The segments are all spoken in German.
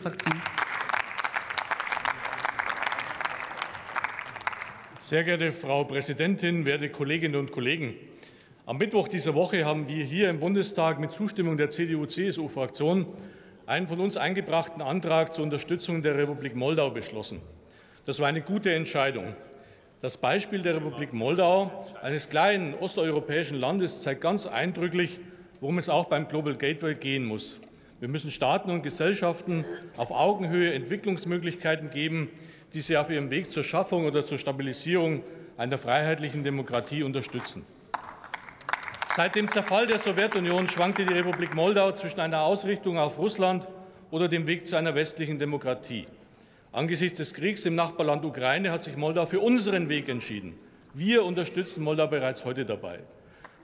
Fraktion. Sehr geehrte Frau Präsidentin, werte Kolleginnen und Kollegen! Am Mittwoch dieser Woche haben wir hier im Bundestag mit Zustimmung der CDU-CSU-Fraktion einen von uns eingebrachten Antrag zur Unterstützung der Republik Moldau beschlossen. Das war eine gute Entscheidung. Das Beispiel der Republik Moldau, eines kleinen osteuropäischen Landes, zeigt ganz eindrücklich, worum es auch beim Global Gateway gehen muss. Wir müssen Staaten und Gesellschaften auf Augenhöhe Entwicklungsmöglichkeiten geben, die sie auf ihrem Weg zur Schaffung oder zur Stabilisierung einer freiheitlichen Demokratie unterstützen. Seit dem Zerfall der Sowjetunion schwankte die Republik Moldau zwischen einer Ausrichtung auf Russland oder dem Weg zu einer westlichen Demokratie. Angesichts des Kriegs im Nachbarland Ukraine hat sich Moldau für unseren Weg entschieden. Wir unterstützen Moldau bereits heute dabei.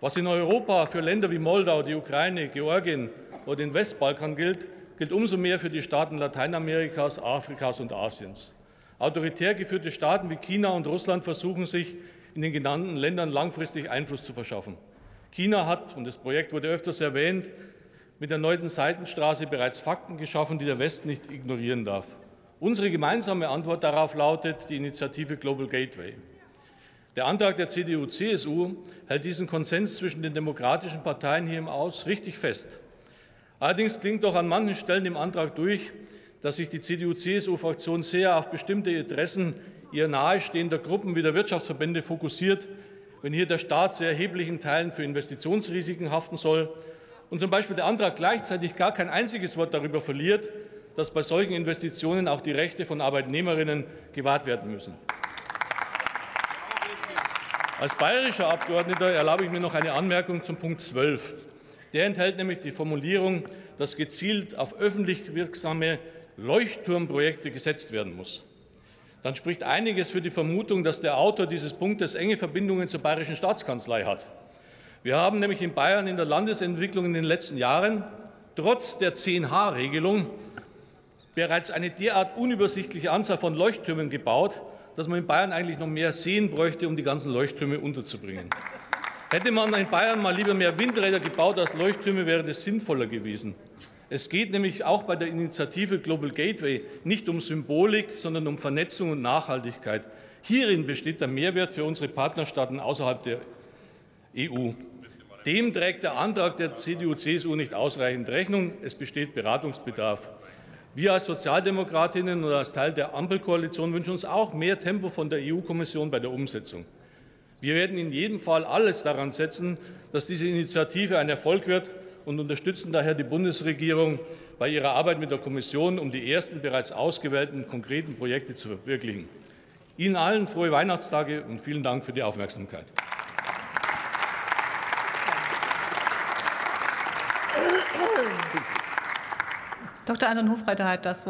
Was in Europa für Länder wie Moldau, die Ukraine, Georgien oder den Westbalkan gilt, gilt umso mehr für die Staaten Lateinamerikas, Afrikas und Asiens. Autoritär geführte Staaten wie China und Russland versuchen sich in den genannten Ländern langfristig Einfluss zu verschaffen. China hat, und das Projekt wurde öfters erwähnt, mit der neuen Seitenstraße bereits Fakten geschaffen, die der Westen nicht ignorieren darf. Unsere gemeinsame Antwort darauf lautet die Initiative Global Gateway. Der Antrag der CDU-CSU hält diesen Konsens zwischen den demokratischen Parteien hier im Aus richtig fest. Allerdings klingt doch an manchen Stellen im Antrag durch, dass sich die CDU-CSU-Fraktion sehr auf bestimmte Interessen ihr nahestehender Gruppen wie der Wirtschaftsverbände fokussiert, wenn hier der Staat zu erheblichen Teilen für Investitionsrisiken haften soll und zum Beispiel der Antrag gleichzeitig gar kein einziges Wort darüber verliert, dass bei solchen Investitionen auch die Rechte von Arbeitnehmerinnen gewahrt werden müssen. Als bayerischer Abgeordneter erlaube ich mir noch eine Anmerkung zum Punkt 12. Der enthält nämlich die Formulierung, dass gezielt auf öffentlich wirksame Leuchtturmprojekte gesetzt werden muss. Dann spricht einiges für die Vermutung, dass der Autor dieses Punktes enge Verbindungen zur bayerischen Staatskanzlei hat. Wir haben nämlich in Bayern in der Landesentwicklung in den letzten Jahren trotz der 10H-Regelung bereits eine derart unübersichtliche Anzahl von Leuchttürmen gebaut, dass man in Bayern eigentlich noch mehr sehen bräuchte, um die ganzen Leuchttürme unterzubringen. Hätte man in Bayern mal lieber mehr Windräder gebaut als Leuchttürme, wäre das sinnvoller gewesen. Es geht nämlich auch bei der Initiative Global Gateway nicht um Symbolik, sondern um Vernetzung und Nachhaltigkeit. Hierin besteht der Mehrwert für unsere Partnerstaaten außerhalb der EU. Dem trägt der Antrag der CDU-CSU nicht ausreichend Rechnung. Es besteht Beratungsbedarf. Wir als Sozialdemokratinnen und als Teil der Ampelkoalition wünschen uns auch mehr Tempo von der EU-Kommission bei der Umsetzung. Wir werden in jedem Fall alles daran setzen, dass diese Initiative ein Erfolg wird und unterstützen daher die Bundesregierung bei ihrer Arbeit mit der Kommission, um die ersten bereits ausgewählten konkreten Projekte zu verwirklichen. Ihnen allen frohe Weihnachtstage und vielen Dank für die Aufmerksamkeit. Dr. Anton Hofreiter hat das Wort.